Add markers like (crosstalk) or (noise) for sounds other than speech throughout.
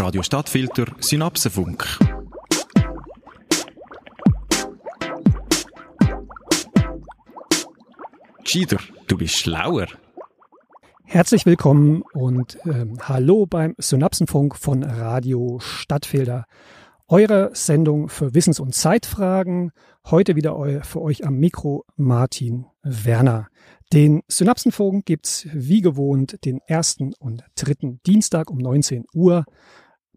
Radio Stadtfilter Synapsenfunk. Gescheiter, du bist schlauer. Herzlich willkommen und ähm, hallo beim Synapsenfunk von Radio Stadtfilter. Eure Sendung für Wissens- und Zeitfragen. Heute wieder für euch am Mikro Martin Werner. Den Synapsenfunk gibt's wie gewohnt den ersten und dritten Dienstag um 19 Uhr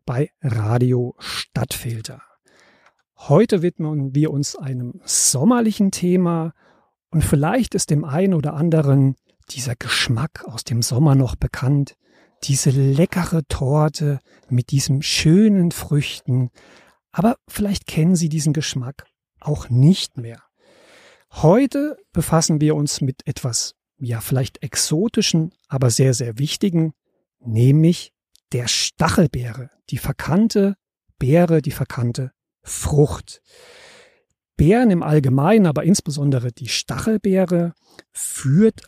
bei Radio Stadtfilter. Heute widmen wir uns einem sommerlichen Thema und vielleicht ist dem einen oder anderen dieser Geschmack aus dem Sommer noch bekannt. Diese leckere Torte mit diesen schönen Früchten. Aber vielleicht kennen Sie diesen Geschmack auch nicht mehr. Heute befassen wir uns mit etwas, ja, vielleicht exotischen, aber sehr, sehr wichtigen, nämlich der Stachelbeere, die verkannte Beere, die verkannte Frucht. Beeren im Allgemeinen, aber insbesondere die Stachelbeere führt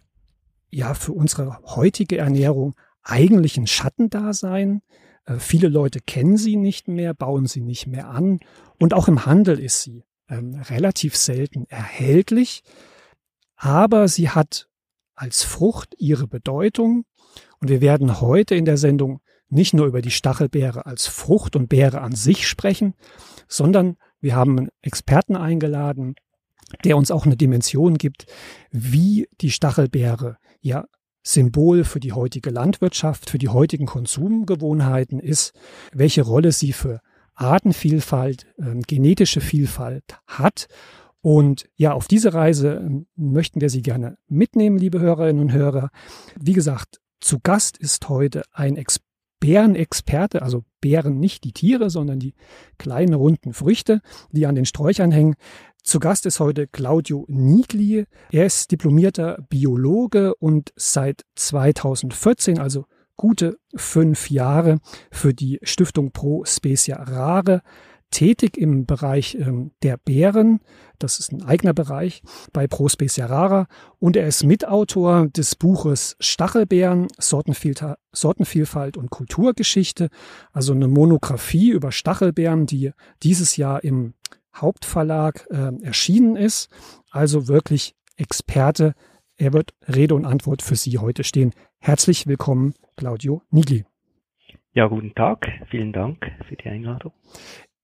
ja für unsere heutige Ernährung eigentlich ein Schattendasein. Äh, viele Leute kennen sie nicht mehr, bauen sie nicht mehr an und auch im Handel ist sie ähm, relativ selten erhältlich, aber sie hat als Frucht ihre Bedeutung und wir werden heute in der Sendung nicht nur über die Stachelbeere als Frucht und Beere an sich sprechen, sondern wir haben einen Experten eingeladen, der uns auch eine Dimension gibt, wie die Stachelbeere ja Symbol für die heutige Landwirtschaft, für die heutigen Konsumgewohnheiten ist, welche Rolle sie für Artenvielfalt, äh, genetische Vielfalt hat. Und ja, auf diese Reise ähm, möchten wir Sie gerne mitnehmen, liebe Hörerinnen und Hörer. Wie gesagt, zu Gast ist heute ein Ex Bärenexperte, also Bären nicht die Tiere, sondern die kleinen runden Früchte, die an den Sträuchern hängen. Zu Gast ist heute Claudio Nigli. Er ist diplomierter Biologe und seit 2014, also gute fünf Jahre für die Stiftung Pro Specia Rare tätig im Bereich ähm, der Bären. Das ist ein eigener Bereich bei Pro Specia Rara. Und er ist Mitautor des Buches Stachelbeeren, Sortenvielfalt, und Kulturgeschichte. Also eine Monographie über Stachelbeeren, die dieses Jahr im Hauptverlag äh, erschienen ist. Also wirklich Experte. Er wird Rede und Antwort für Sie heute stehen. Herzlich willkommen, Claudio Nigli. Ja, guten Tag. Vielen Dank für die Einladung.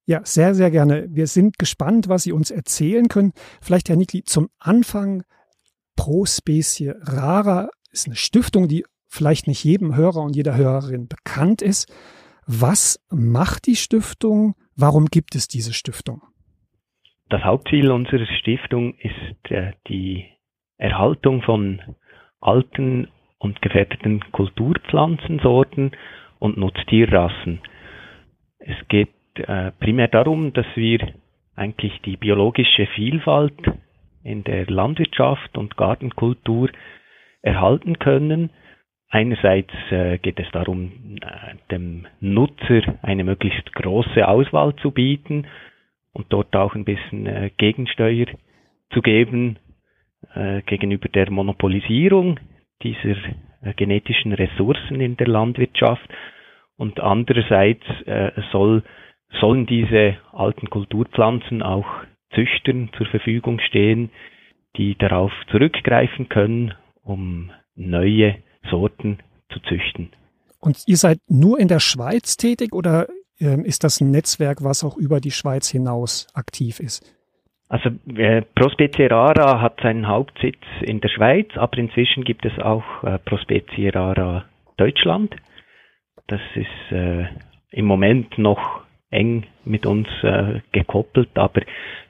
Ja, sehr, sehr gerne. Wir sind gespannt, was Sie uns erzählen können. Vielleicht, Herr Nigli, zum Anfang Pro Specie Rara ist eine Stiftung, die vielleicht nicht jedem Hörer und jeder Hörerin bekannt ist. Was macht die Stiftung? Warum gibt es diese Stiftung? Das Hauptziel unserer Stiftung ist äh, die Erhaltung von alten und gefährdeten Kulturpflanzensorten und Nutztierrassen. Es geht äh, primär darum, dass wir eigentlich die biologische Vielfalt in der Landwirtschaft und Gartenkultur erhalten können. Einerseits äh, geht es darum, äh, dem Nutzer eine möglichst große Auswahl zu bieten und dort auch ein bisschen äh, Gegensteuer zu geben äh, gegenüber der Monopolisierung dieser äh, genetischen Ressourcen in der Landwirtschaft und andererseits äh, soll, sollen diese alten Kulturpflanzen auch Züchtern zur Verfügung stehen, die darauf zurückgreifen können, um neue Sorten zu züchten. Und ihr seid nur in der Schweiz tätig oder äh, ist das ein Netzwerk, was auch über die Schweiz hinaus aktiv ist? Also äh, Prospecie rara hat seinen Hauptsitz in der Schweiz, aber inzwischen gibt es auch äh, Prospecie rara Deutschland. Das ist äh, im Moment noch eng mit uns äh, gekoppelt, aber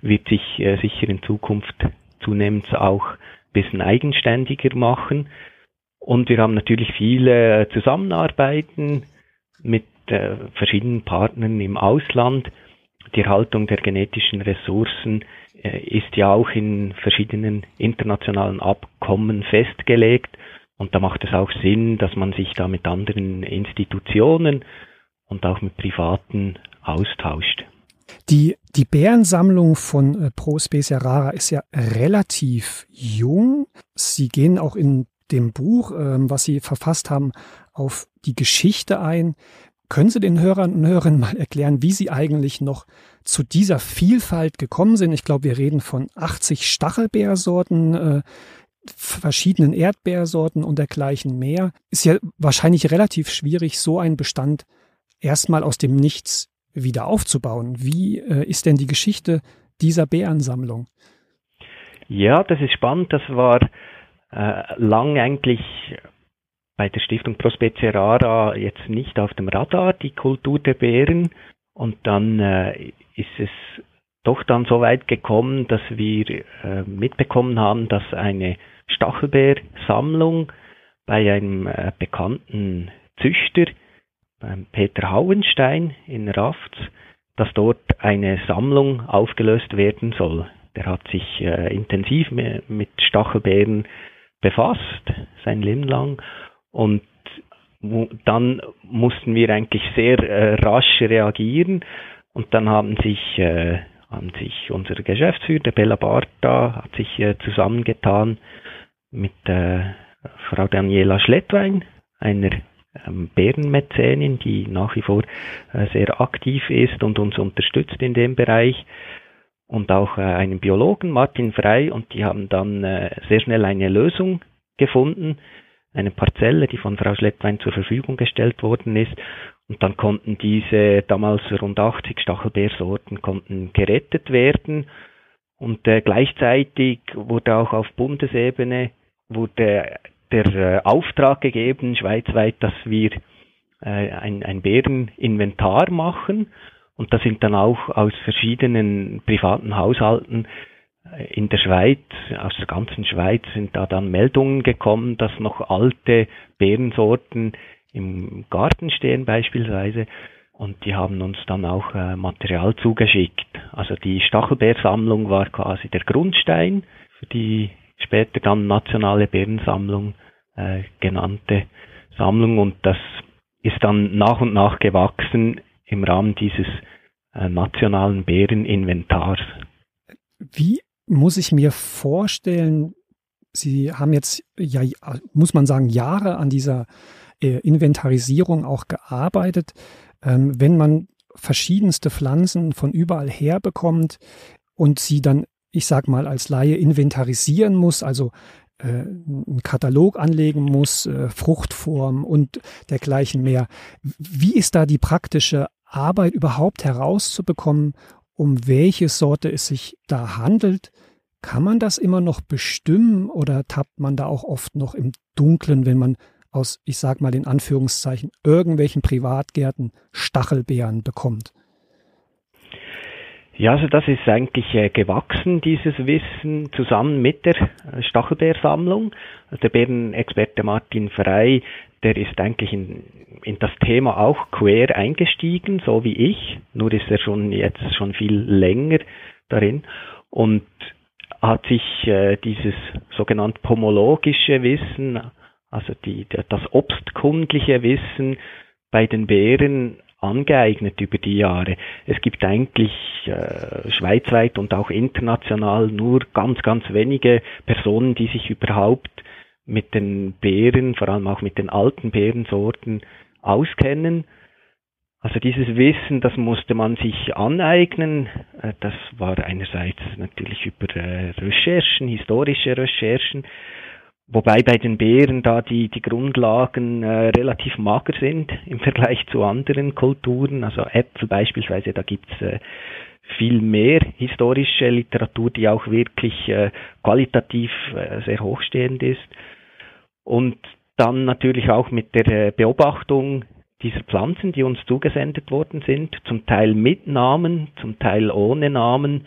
wird sich äh, sicher in Zukunft zunehmend auch ein bisschen eigenständiger machen. Und wir haben natürlich viele Zusammenarbeiten mit äh, verschiedenen Partnern im Ausland. Die Erhaltung der genetischen Ressourcen äh, ist ja auch in verschiedenen internationalen Abkommen festgelegt. Und da macht es auch Sinn, dass man sich da mit anderen Institutionen und auch mit Privaten austauscht. Die, die Bärensammlung von äh, Pro Specia Rara ist ja relativ jung. Sie gehen auch in dem Buch, ähm, was Sie verfasst haben, auf die Geschichte ein. Können Sie den Hörern und Hörerinnen mal erklären, wie Sie eigentlich noch zu dieser Vielfalt gekommen sind? Ich glaube, wir reden von 80 Stachelbeersorten, äh, verschiedenen Erdbeersorten und dergleichen mehr. Ist ja wahrscheinlich relativ schwierig, so einen Bestand erstmal aus dem Nichts wieder aufzubauen. Wie äh, ist denn die Geschichte dieser Bärensammlung? Ja, das ist spannend. Das war äh, lang eigentlich bei der Stiftung Prospecie Rara jetzt nicht auf dem Radar, die Kultur der Bären. Und dann äh, ist es doch dann so weit gekommen, dass wir äh, mitbekommen haben, dass eine Stachelbeersammlung bei einem äh, bekannten Züchter, beim Peter Hauenstein in Rafts, dass dort eine Sammlung aufgelöst werden soll. Der hat sich äh, intensiv mit Stachelbeeren befasst, sein Leben lang. Und dann mussten wir eigentlich sehr äh, rasch reagieren und dann haben sich, äh, haben sich unser Geschäftsführer, Bella Barta, hat sich äh, zusammengetan mit äh, Frau Daniela Schlettwein, einer ähm, Bärenmäzenin, die nach wie vor äh, sehr aktiv ist und uns unterstützt in dem Bereich und auch äh, einen Biologen, Martin Frey, und die haben dann äh, sehr schnell eine Lösung gefunden, eine Parzelle, die von Frau Schlettwein zur Verfügung gestellt worden ist. Und dann konnten diese damals rund 80 Stachelbeersorten konnten gerettet werden. Und gleichzeitig wurde auch auf Bundesebene wurde der äh, Auftrag gegeben, schweizweit, dass wir äh, ein, ein Bäreninventar machen. Und da sind dann auch aus verschiedenen privaten Haushalten in der Schweiz, aus der ganzen Schweiz sind da dann Meldungen gekommen, dass noch alte Beerensorten im Garten stehen beispielsweise. Und die haben uns dann auch äh, Material zugeschickt. Also die Stachelbeersammlung war quasi der Grundstein für die später dann nationale Bärensammlung äh, genannte Sammlung. Und das ist dann nach und nach gewachsen im Rahmen dieses äh, nationalen Bäreninventars. Wie muss ich mir vorstellen, Sie haben jetzt, ja, muss man sagen, Jahre an dieser äh, Inventarisierung auch gearbeitet. Ähm, wenn man verschiedenste Pflanzen von überall her bekommt und sie dann, ich sag mal, als Laie inventarisieren muss, also äh, einen Katalog anlegen muss, äh, Fruchtform und dergleichen mehr. Wie ist da die praktische Arbeit überhaupt herauszubekommen, um welche Sorte es sich da handelt. Kann man das immer noch bestimmen oder tappt man da auch oft noch im Dunkeln, wenn man aus, ich sag mal in Anführungszeichen, irgendwelchen Privatgärten Stachelbeeren bekommt? Ja, also das ist eigentlich äh, gewachsen, dieses Wissen, zusammen mit der äh, Stachelbeersammlung. Also der Bärenexperte Martin Frey, der ist eigentlich in, in das Thema auch quer eingestiegen, so wie ich, nur ist er schon jetzt schon viel länger darin und hat sich äh, dieses sogenannte pomologische Wissen, also die, das obstkundliche Wissen bei den Bären angeeignet über die Jahre. Es gibt eigentlich äh, schweizweit und auch international nur ganz, ganz wenige Personen, die sich überhaupt mit den Beeren, vor allem auch mit den alten Beerensorten auskennen. Also dieses Wissen, das musste man sich aneignen. Äh, das war einerseits natürlich über äh, Recherchen, historische Recherchen, Wobei bei den Beeren da die, die Grundlagen äh, relativ mager sind im Vergleich zu anderen Kulturen. Also Äpfel beispielsweise, da gibt's äh, viel mehr historische Literatur, die auch wirklich äh, qualitativ äh, sehr hochstehend ist. Und dann natürlich auch mit der äh, Beobachtung dieser Pflanzen, die uns zugesendet worden sind, zum Teil mit Namen, zum Teil ohne Namen,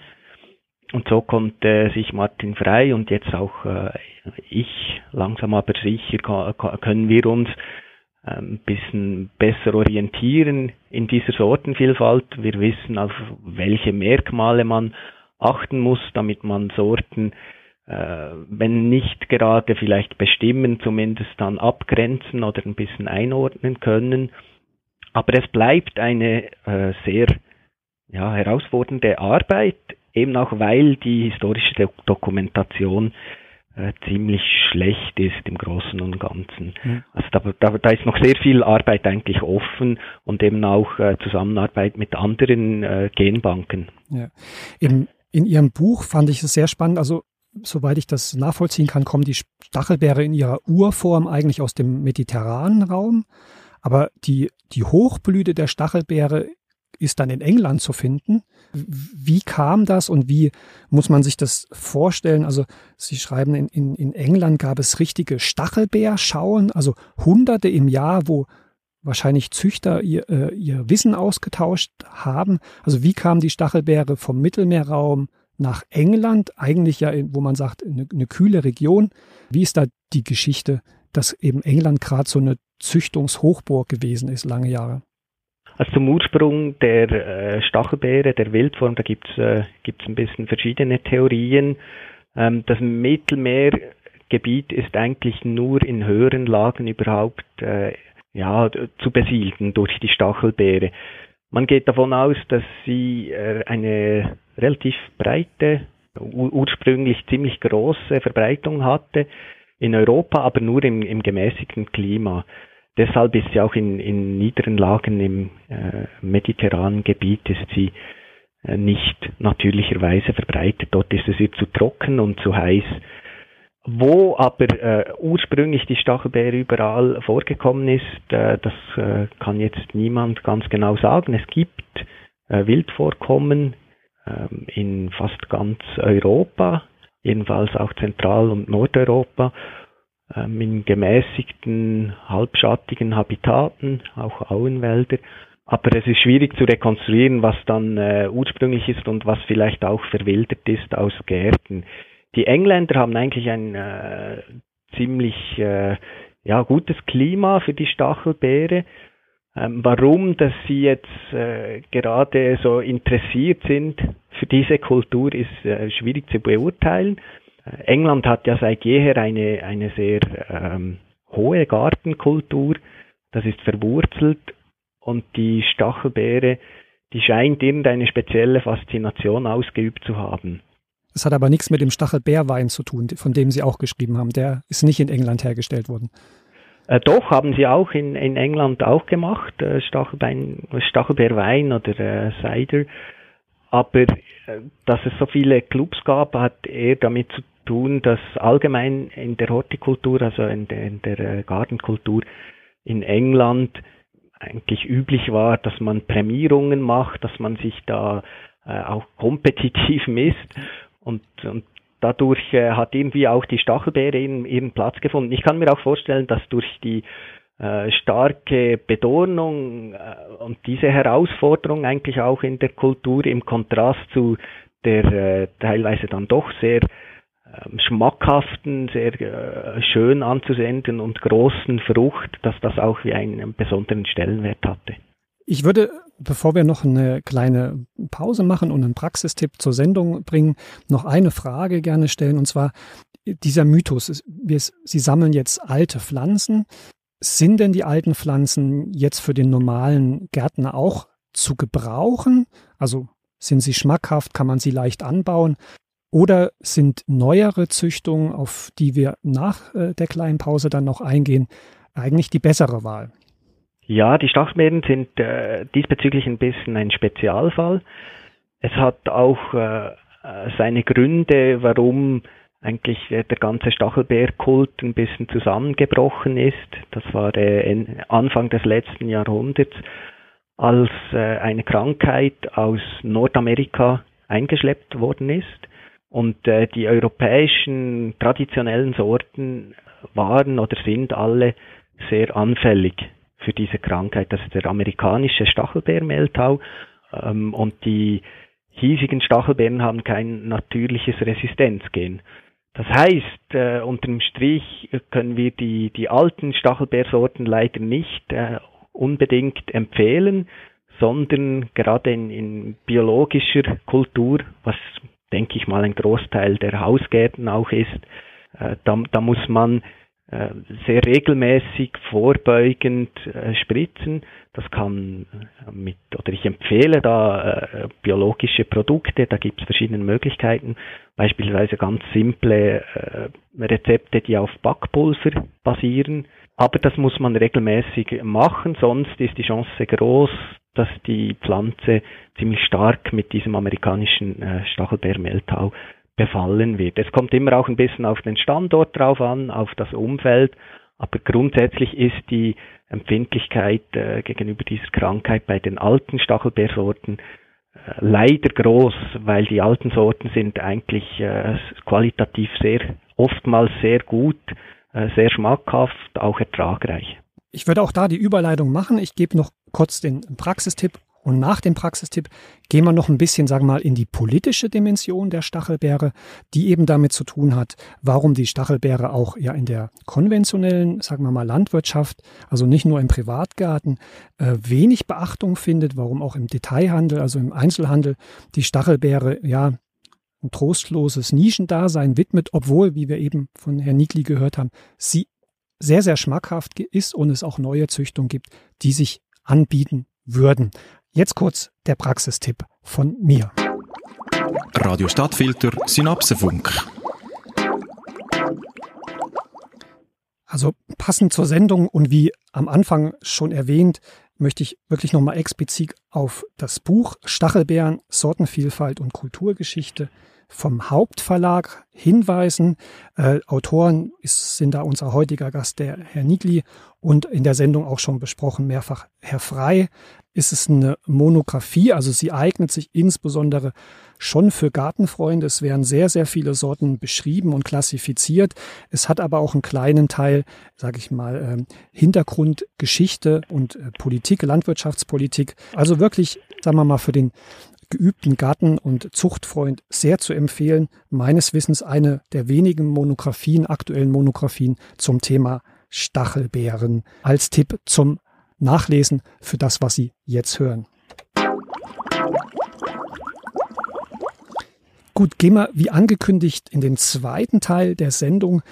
und so konnte sich Martin Frei und jetzt auch äh, ich langsam aber sicher können wir uns ein ähm, bisschen besser orientieren in dieser Sortenvielfalt. Wir wissen, auf welche Merkmale man achten muss, damit man Sorten, äh, wenn nicht gerade vielleicht bestimmen, zumindest dann abgrenzen oder ein bisschen einordnen können. Aber es bleibt eine äh, sehr ja, herausfordernde Arbeit eben auch weil die historische Dokumentation äh, ziemlich schlecht ist im Großen und Ganzen. Mhm. Also da, da, da, ist noch sehr viel Arbeit eigentlich offen und eben auch äh, Zusammenarbeit mit anderen äh, Genbanken. Ja. In, in Ihrem Buch fand ich es sehr spannend. Also soweit ich das nachvollziehen kann, kommen die Stachelbeere in ihrer Urform eigentlich aus dem mediterranen Raum. Aber die, die Hochblüte der Stachelbeere ist dann in England zu finden. Wie kam das und wie muss man sich das vorstellen? Also Sie schreiben, in, in, in England gab es richtige Stachelbeerschauen, also Hunderte im Jahr, wo wahrscheinlich Züchter ihr, äh, ihr Wissen ausgetauscht haben. Also wie kam die Stachelbeere vom Mittelmeerraum nach England, eigentlich ja, wo man sagt, eine, eine kühle Region. Wie ist da die Geschichte, dass eben England gerade so eine Züchtungshochburg gewesen ist, lange Jahre? Also zum Ursprung der äh, Stachelbeere, der Wildform, da gibt es äh, gibt's ein bisschen verschiedene Theorien. Ähm, das Mittelmeergebiet ist eigentlich nur in höheren Lagen überhaupt äh, ja, zu besiedeln durch die Stachelbeere. Man geht davon aus, dass sie äh, eine relativ breite, ursprünglich ziemlich große Verbreitung hatte in Europa, aber nur im, im gemäßigten Klima. Deshalb ist sie auch in, in niederen Lagen im äh, mediterranen Gebiet ist sie äh, nicht natürlicherweise verbreitet. Dort ist es ihr zu trocken und zu heiß. Wo aber äh, ursprünglich die Stachelbeere überall vorgekommen ist, äh, das äh, kann jetzt niemand ganz genau sagen. Es gibt äh, Wildvorkommen ähm, in fast ganz Europa, jedenfalls auch Zentral- und Nordeuropa, ähm, in gemäßigten, halbschattigen Habitaten, auch Auenwälder. Aber es ist schwierig zu rekonstruieren, was dann äh, ursprünglich ist und was vielleicht auch verwildert ist aus Gärten. Die Engländer haben eigentlich ein äh, ziemlich äh, ja, gutes Klima für die Stachelbeere. Ähm, warum, dass sie jetzt äh, gerade so interessiert sind für diese Kultur, ist äh, schwierig zu beurteilen. England hat ja seit jeher eine, eine sehr ähm, hohe Gartenkultur, das ist verwurzelt und die Stachelbeere, die scheint irgendeine spezielle Faszination ausgeübt zu haben. Das hat aber nichts mit dem Stachelbeerwein zu tun, von dem Sie auch geschrieben haben. Der ist nicht in England hergestellt worden. Äh, doch, haben sie auch in, in England auch gemacht, äh, Stachelbein, Stachelbeerwein oder äh, Cider. Aber äh, dass es so viele Clubs gab, hat eher damit zu tun, dass allgemein in der Hortikultur, also in der, in der äh, Gartenkultur in England eigentlich üblich war, dass man Prämierungen macht, dass man sich da äh, auch kompetitiv (laughs) misst und, und dadurch äh, hat irgendwie auch die Stachelbeere ihren, ihren Platz gefunden. Ich kann mir auch vorstellen, dass durch die äh, starke Bedornung äh, und diese Herausforderung eigentlich auch in der Kultur im Kontrast zu der äh, teilweise dann doch sehr schmackhaften, sehr äh, schön anzusehenden und großen Frucht, dass das auch wie einen besonderen Stellenwert hatte. Ich würde, bevor wir noch eine kleine Pause machen und einen Praxistipp zur Sendung bringen, noch eine Frage gerne stellen. Und zwar dieser Mythos. Wir, Sie sammeln jetzt alte Pflanzen. Sind denn die alten Pflanzen jetzt für den normalen Gärtner auch zu gebrauchen? Also sind sie schmackhaft? Kann man sie leicht anbauen? Oder sind neuere Züchtungen, auf die wir nach äh, der kleinen Pause dann noch eingehen, eigentlich die bessere Wahl? Ja, die Stachelbeeren sind äh, diesbezüglich ein bisschen ein Spezialfall. Es hat auch äh, seine Gründe, warum eigentlich der ganze Stachelbeerkult ein bisschen zusammengebrochen ist. Das war äh, Anfang des letzten Jahrhunderts, als äh, eine Krankheit aus Nordamerika eingeschleppt worden ist. Und äh, die europäischen traditionellen Sorten waren oder sind alle sehr anfällig für diese Krankheit. Das ist der amerikanische Stachelbeermehltau ähm, und die hiesigen Stachelbeeren haben kein natürliches Resistenzgen. Das heißt, äh, unterm Strich können wir die, die alten Stachelbeersorten leider nicht äh, unbedingt empfehlen, sondern gerade in, in biologischer Kultur, was denke ich mal ein Großteil der Hausgärten auch ist, äh, da, da muss man äh, sehr regelmäßig vorbeugend äh, spritzen. Das kann äh, mit, oder ich empfehle da äh, biologische Produkte, da gibt es verschiedene Möglichkeiten, beispielsweise ganz simple äh, Rezepte, die auf Backpulver basieren. Aber das muss man regelmäßig machen, sonst ist die Chance groß, dass die Pflanze ziemlich stark mit diesem amerikanischen äh, Stachelbeermehltau befallen wird. Es kommt immer auch ein bisschen auf den Standort drauf an, auf das Umfeld, aber grundsätzlich ist die Empfindlichkeit äh, gegenüber dieser Krankheit bei den alten Stachelbeersorten äh, leider groß, weil die alten Sorten sind eigentlich qualitativ sehr, oftmals sehr gut, sehr schmackhaft, auch ertragreich. Ich würde auch da die Überleitung machen. Ich gebe noch kurz den Praxistipp und nach dem Praxistipp gehen wir noch ein bisschen, sagen wir mal, in die politische Dimension der Stachelbeere, die eben damit zu tun hat, warum die Stachelbeere auch ja in der konventionellen, sagen wir mal, Landwirtschaft, also nicht nur im Privatgarten, äh, wenig Beachtung findet, warum auch im Detailhandel, also im Einzelhandel, die Stachelbeere ja ein trostloses Nischendasein widmet, obwohl, wie wir eben von Herrn Nikli gehört haben, sie sehr, sehr schmackhaft ist und es auch neue Züchtungen gibt, die sich anbieten würden. Jetzt kurz der Praxistipp von mir. Radio Stadtfilter Synapsefunk. Also passend zur Sendung und wie am Anfang schon erwähnt, möchte ich wirklich nochmal explizit auf das Buch Stachelbeeren, Sortenvielfalt und Kulturgeschichte vom Hauptverlag hinweisen. Äh, Autoren ist, sind da unser heutiger Gast, der Herr Nigli, und in der Sendung auch schon besprochen, mehrfach Herr Frei ist es eine Monographie, also sie eignet sich insbesondere schon für Gartenfreunde. Es werden sehr, sehr viele Sorten beschrieben und klassifiziert. Es hat aber auch einen kleinen Teil, sage ich mal, ähm, Hintergrundgeschichte und äh, Politik, Landwirtschaftspolitik. Also wirklich, sagen wir mal, für den geübten Garten- und Zuchtfreund sehr zu empfehlen. Meines Wissens eine der wenigen Monographien, aktuellen Monographien zum Thema Stachelbeeren als Tipp zum nachlesen für das, was Sie jetzt hören. Gut, gehen wir wie angekündigt in den zweiten Teil der Sendung,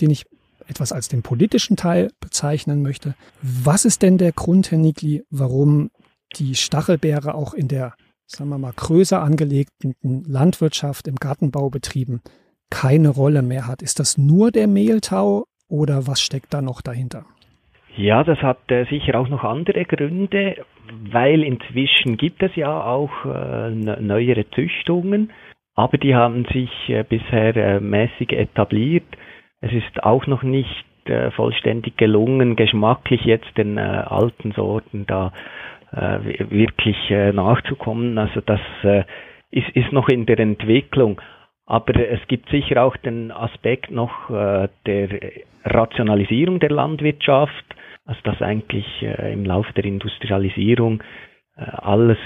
den ich etwas als den politischen Teil bezeichnen möchte. Was ist denn der Grund, Herr Nigli, warum die Stachelbeere auch in der, sagen wir mal, größer angelegten Landwirtschaft, im Gartenbaubetrieben keine Rolle mehr hat? Ist das nur der Mehltau oder was steckt da noch dahinter? Ja, das hat äh, sicher auch noch andere Gründe, weil inzwischen gibt es ja auch äh, neuere Züchtungen, aber die haben sich äh, bisher äh, mäßig etabliert. Es ist auch noch nicht äh, vollständig gelungen, geschmacklich jetzt den alten Sorten da wirklich nachzukommen. Also das ist, noch in der Entwicklung. Aber es gibt sicher auch den Aspekt noch der Rationalisierung der Landwirtschaft also dass eigentlich im Laufe der Industrialisierung alles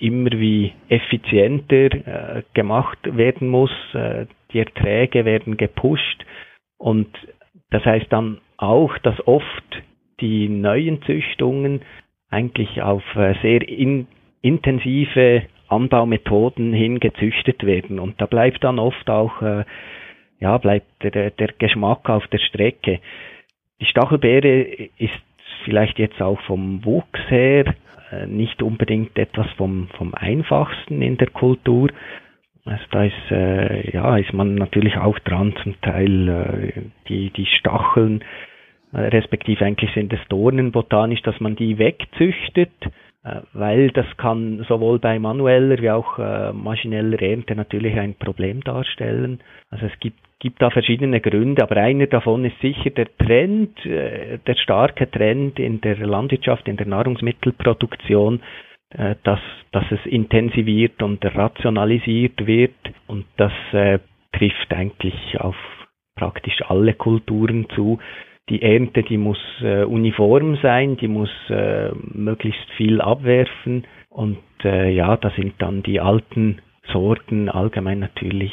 immer wie effizienter äh, gemacht werden muss, äh, die Erträge werden gepusht. Und das heißt dann auch, dass oft die neuen Züchtungen eigentlich auf äh, sehr in, intensive Anbaumethoden hin gezüchtet werden. Und da bleibt dann oft auch äh, ja bleibt der, der Geschmack auf der Strecke. Die Stachelbeere ist vielleicht jetzt auch vom Wuchs her nicht unbedingt etwas vom, vom einfachsten in der Kultur. Also da ist, äh, ja, ist man natürlich auch dran, zum Teil äh, die, die Stacheln, äh, respektive eigentlich sind es Dornen botanisch, dass man die wegzüchtet, äh, weil das kann sowohl bei manueller wie auch äh, maschineller Ernte natürlich ein Problem darstellen. Also es gibt gibt da verschiedene Gründe, aber einer davon ist sicher der Trend, äh, der starke Trend in der Landwirtschaft, in der Nahrungsmittelproduktion, äh, dass, dass es intensiviert und rationalisiert wird und das äh, trifft eigentlich auf praktisch alle Kulturen zu. Die Ernte, die muss äh, uniform sein, die muss möglichst viel abwerfen und ja, da sind dann die alten Sorten allgemein natürlich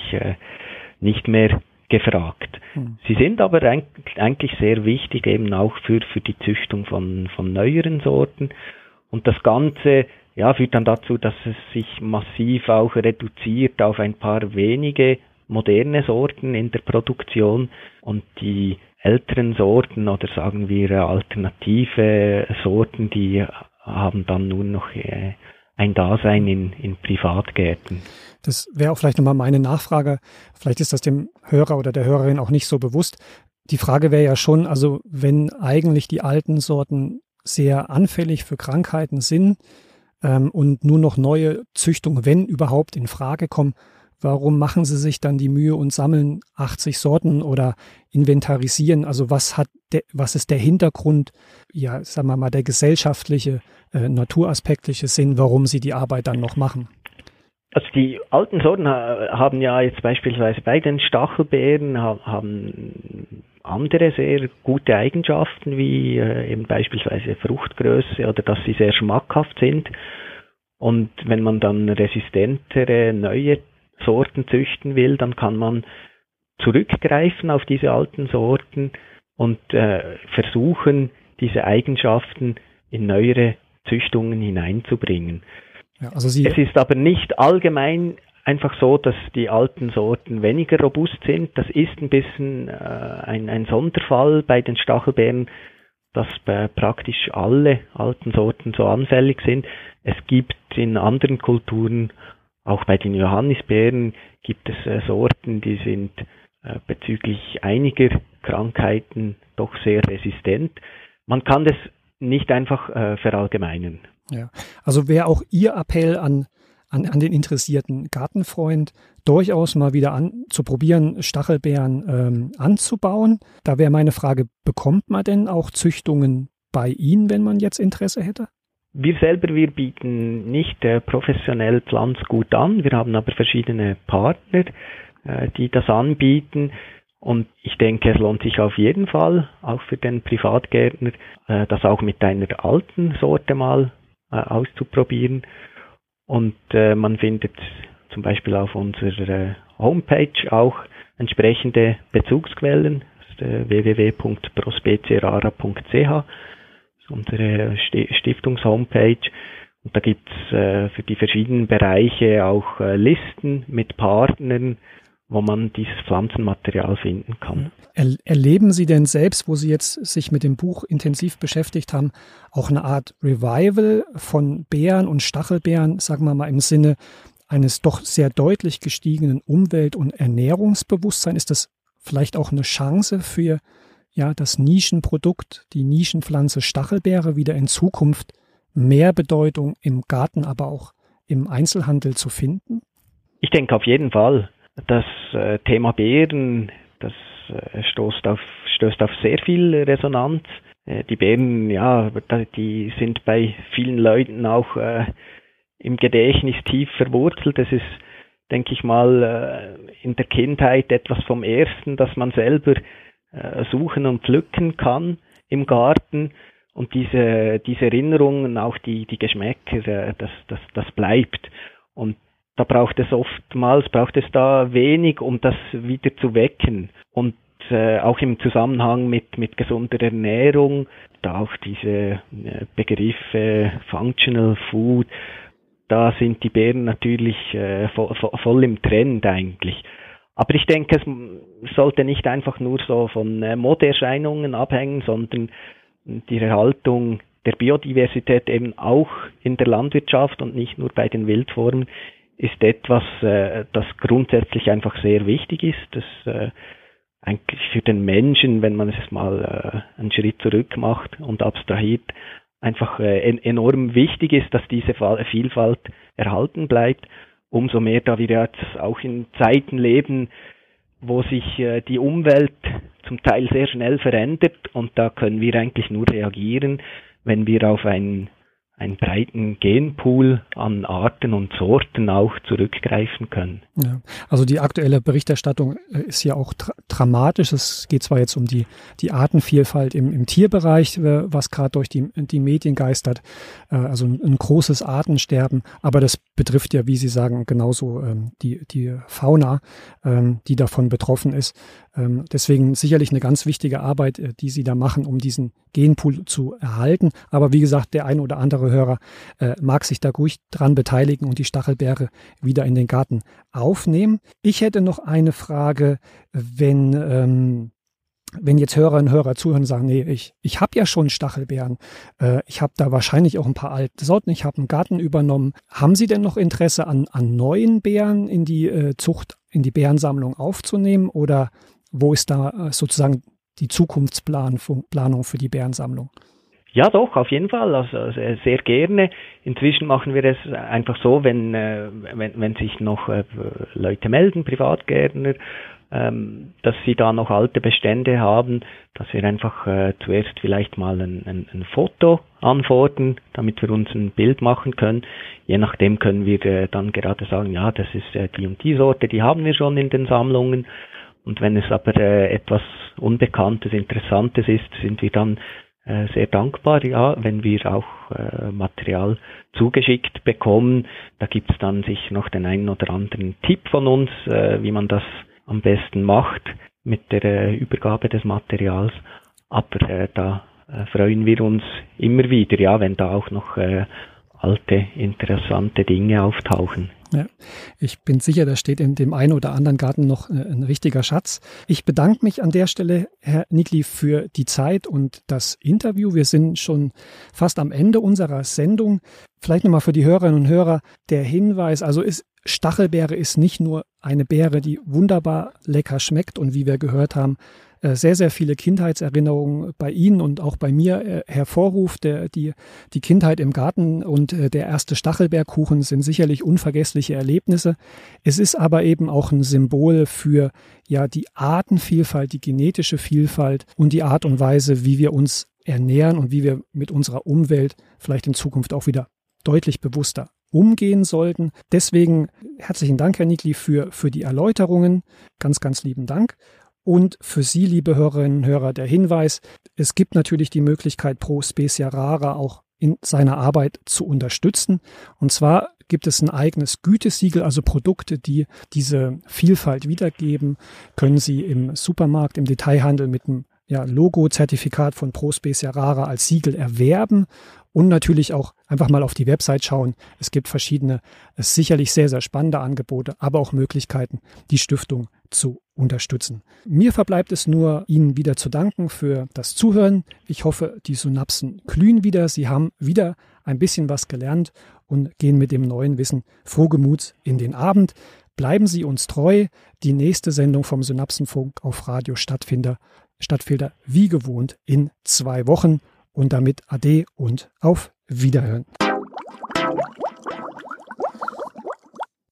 nicht mehr gefragt. Hm. Sie sind aber eigentlich sehr wichtig eben auch für, für die Züchtung von, von neueren Sorten. Und das Ganze ja, führt dann dazu, dass es sich massiv auch reduziert auf ein paar wenige moderne Sorten in der Produktion und die älteren Sorten oder sagen wir alternative Sorten, die haben dann nur noch äh, ein Dasein in, in Privatgärten. Das wäre auch vielleicht nochmal meine Nachfrage. Vielleicht ist das dem Hörer oder der Hörerin auch nicht so bewusst. Die Frage wäre ja schon, also wenn eigentlich die alten Sorten sehr anfällig für Krankheiten sind ähm, und nur noch neue Züchtungen, wenn überhaupt, in Frage kommen, warum machen Sie sich dann die Mühe und sammeln 80 Sorten oder inventarisieren? Also was hat der, was ist der Hintergrund, ja, sagen wir mal, der gesellschaftliche, äh, naturaspektliche Sinn, warum Sie die Arbeit dann noch machen? Also die alten Sorten haben ja jetzt beispielsweise bei den Stachelbeeren haben andere sehr gute Eigenschaften, wie äh, eben beispielsweise Fruchtgröße oder dass sie sehr schmackhaft sind. Und wenn man dann resistentere, neue Sorten züchten will, dann kann man zurückgreifen auf diese alten Sorten und äh, versuchen, diese Eigenschaften in neuere Züchtungen hineinzubringen. Ja, also es ist aber nicht allgemein einfach so, dass die alten Sorten weniger robust sind. Das ist ein bisschen äh, ein, ein Sonderfall bei den Stachelbeeren, dass äh, praktisch alle alten Sorten so anfällig sind. Es gibt in anderen Kulturen, auch bei den Johannisbeeren, gibt es äh, Sorten, die sind äh, bezüglich einiger Krankheiten doch sehr resistent. Man kann das nicht einfach äh, verallgemeinern. Ja, also wäre auch Ihr Appell an, an, an den interessierten Gartenfreund, durchaus mal wieder an, zu probieren, Stachelbeeren ähm, anzubauen. Da wäre meine Frage, bekommt man denn auch Züchtungen bei Ihnen, wenn man jetzt Interesse hätte? Wir selber, wir bieten nicht äh, professionell Pflanzgut an, wir haben aber verschiedene Partner, äh, die das anbieten. Und ich denke, es lohnt sich auf jeden Fall, auch für den Privatgärtner, äh, das auch mit einer alten Sorte mal auszuprobieren. Und äh, man findet zum Beispiel auf unserer Homepage auch entsprechende Bezugsquellen, äh, www.prospecierara.ch, unsere Stiftungshomepage. Und da gibt's äh, für die verschiedenen Bereiche auch äh, Listen mit Partnern, wo man dieses Pflanzenmaterial finden kann. Er, erleben Sie denn selbst, wo Sie jetzt sich mit dem Buch intensiv beschäftigt haben, auch eine Art Revival von Bären und Stachelbeeren, sagen wir mal im Sinne eines doch sehr deutlich gestiegenen Umwelt- und Ernährungsbewusstseins? Ist das vielleicht auch eine Chance für ja, das Nischenprodukt, die Nischenpflanze Stachelbeere wieder in Zukunft mehr Bedeutung im Garten, aber auch im Einzelhandel zu finden? Ich denke auf jeden Fall. Das äh, Thema Beeren, das äh, stoßt auf, stößt auf sehr viel Resonanz. Äh, die Beeren, ja, die sind bei vielen Leuten auch äh, im Gedächtnis tief verwurzelt. Das ist, denke ich mal, äh, in der Kindheit etwas vom Ersten, das man selber äh, suchen und pflücken kann im Garten. Und diese, diese Erinnerungen, auch die, die Geschmäcker, das, das, das bleibt. Und da braucht es oftmals, braucht es da wenig, um das wieder zu wecken. Und äh, auch im Zusammenhang mit, mit gesunder Ernährung, da auch diese äh, Begriffe Functional Food, da sind die Beeren natürlich äh, voll, voll im Trend eigentlich. Aber ich denke, es sollte nicht einfach nur so von äh, Modeerscheinungen abhängen, sondern die Erhaltung der Biodiversität eben auch in der Landwirtschaft und nicht nur bei den Wildformen ist etwas, äh, das grundsätzlich einfach sehr wichtig ist, das äh, eigentlich für den Menschen, wenn man es mal äh, einen Schritt zurück macht und abstrahiert, einfach äh, enorm wichtig ist, dass diese Vielfalt erhalten bleibt. Umso mehr, da wir jetzt auch in Zeiten leben, wo sich äh, die Umwelt zum Teil sehr schnell verändert und da können wir eigentlich nur reagieren, wenn wir auf ein einen breiten Genpool an Arten und Sorten auch zurückgreifen können. Ja, also die aktuelle Berichterstattung äh, ist ja auch tra dramatisch. Es geht zwar jetzt um die, die Artenvielfalt im, im Tierbereich, äh, was gerade durch die, die Medien geistert, äh, also ein, ein, großes Artensterben, aber das betrifft ja, wie Sie sagen, genauso ähm, die, die Fauna, ähm, die davon betroffen ist. Ähm, deswegen sicherlich eine ganz wichtige Arbeit, die Sie da machen, um diesen Genpool zu erhalten. Aber wie gesagt, der ein oder andere unsere Hörer, äh, mag sich da ruhig dran beteiligen und die Stachelbeere wieder in den Garten aufnehmen. Ich hätte noch eine Frage, wenn ähm, wenn jetzt Hörerinnen und Hörer zuhören und sagen, nee, ich, ich habe ja schon Stachelbeeren, äh, ich habe da wahrscheinlich auch ein paar alte Sorten, ich habe einen Garten übernommen. Haben Sie denn noch Interesse an, an neuen Beeren in die äh, Zucht, in die Beerensammlung aufzunehmen oder wo ist da äh, sozusagen die Zukunftsplanung für die Bärensammlung? Ja, doch, auf jeden Fall. Also sehr gerne. Inzwischen machen wir es einfach so, wenn, äh, wenn, wenn sich noch äh, Leute melden, Privatgärtner, ähm, dass sie da noch alte Bestände haben, dass wir einfach äh, zuerst vielleicht mal ein, ein, ein, Foto antworten, damit wir uns ein Bild machen können. Je nachdem können wir äh, dann gerade sagen, ja, das ist äh, die und die Sorte, die haben wir schon in den Sammlungen. Und wenn es aber äh, etwas Unbekanntes, Interessantes ist, sind wir dann äh, sehr dankbar, ja, wenn wir auch äh, Material zugeschickt bekommen. Da gibt es dann sicher noch den einen oder anderen Tipp von uns, äh, wie man das am besten macht mit der äh, Übergabe des Materials. Aber äh, da äh, freuen wir uns immer wieder, ja, wenn da auch noch äh, alte, interessante Dinge auftauchen. Ja, ich bin sicher, da steht in dem einen oder anderen Garten noch äh, ein richtiger Schatz. Ich bedanke mich an der Stelle, Herr Nikli, für die Zeit und das Interview. Wir sind schon fast am Ende unserer Sendung. Vielleicht nochmal für die Hörerinnen und Hörer der Hinweis, also ist Stachelbeere ist nicht nur eine Beere, die wunderbar lecker schmeckt und wie wir gehört haben, sehr, sehr viele Kindheitserinnerungen bei Ihnen und auch bei mir äh, hervorruft. Der, die, die Kindheit im Garten und äh, der erste Stachelbeerkuchen sind sicherlich unvergessliche Erlebnisse. Es ist aber eben auch ein Symbol für ja die Artenvielfalt, die genetische Vielfalt und die Art und Weise, wie wir uns ernähren und wie wir mit unserer Umwelt vielleicht in Zukunft auch wieder deutlich bewusster umgehen sollten. Deswegen herzlichen Dank, Herr Nikli, für, für die Erläuterungen. Ganz, ganz lieben Dank. Und für Sie, liebe Hörerinnen und Hörer, der Hinweis, es gibt natürlich die Möglichkeit, Pro Specia Rara auch in seiner Arbeit zu unterstützen. Und zwar gibt es ein eigenes Gütesiegel, also Produkte, die diese Vielfalt wiedergeben, können Sie im Supermarkt, im Detailhandel mit einem ja, Logo-Zertifikat von Pro Specia Rara als Siegel erwerben und natürlich auch einfach mal auf die Website schauen. Es gibt verschiedene, sicherlich sehr, sehr spannende Angebote, aber auch Möglichkeiten, die Stiftung zu unterstützen. Mir verbleibt es nur, Ihnen wieder zu danken für das Zuhören. Ich hoffe, die Synapsen glühen wieder. Sie haben wieder ein bisschen was gelernt und gehen mit dem neuen Wissen frohgemut in den Abend. Bleiben Sie uns treu. Die nächste Sendung vom Synapsenfunk auf Radio Stadtfinder, Stadtfilter wie gewohnt in zwei Wochen und damit Ade und auf Wiederhören.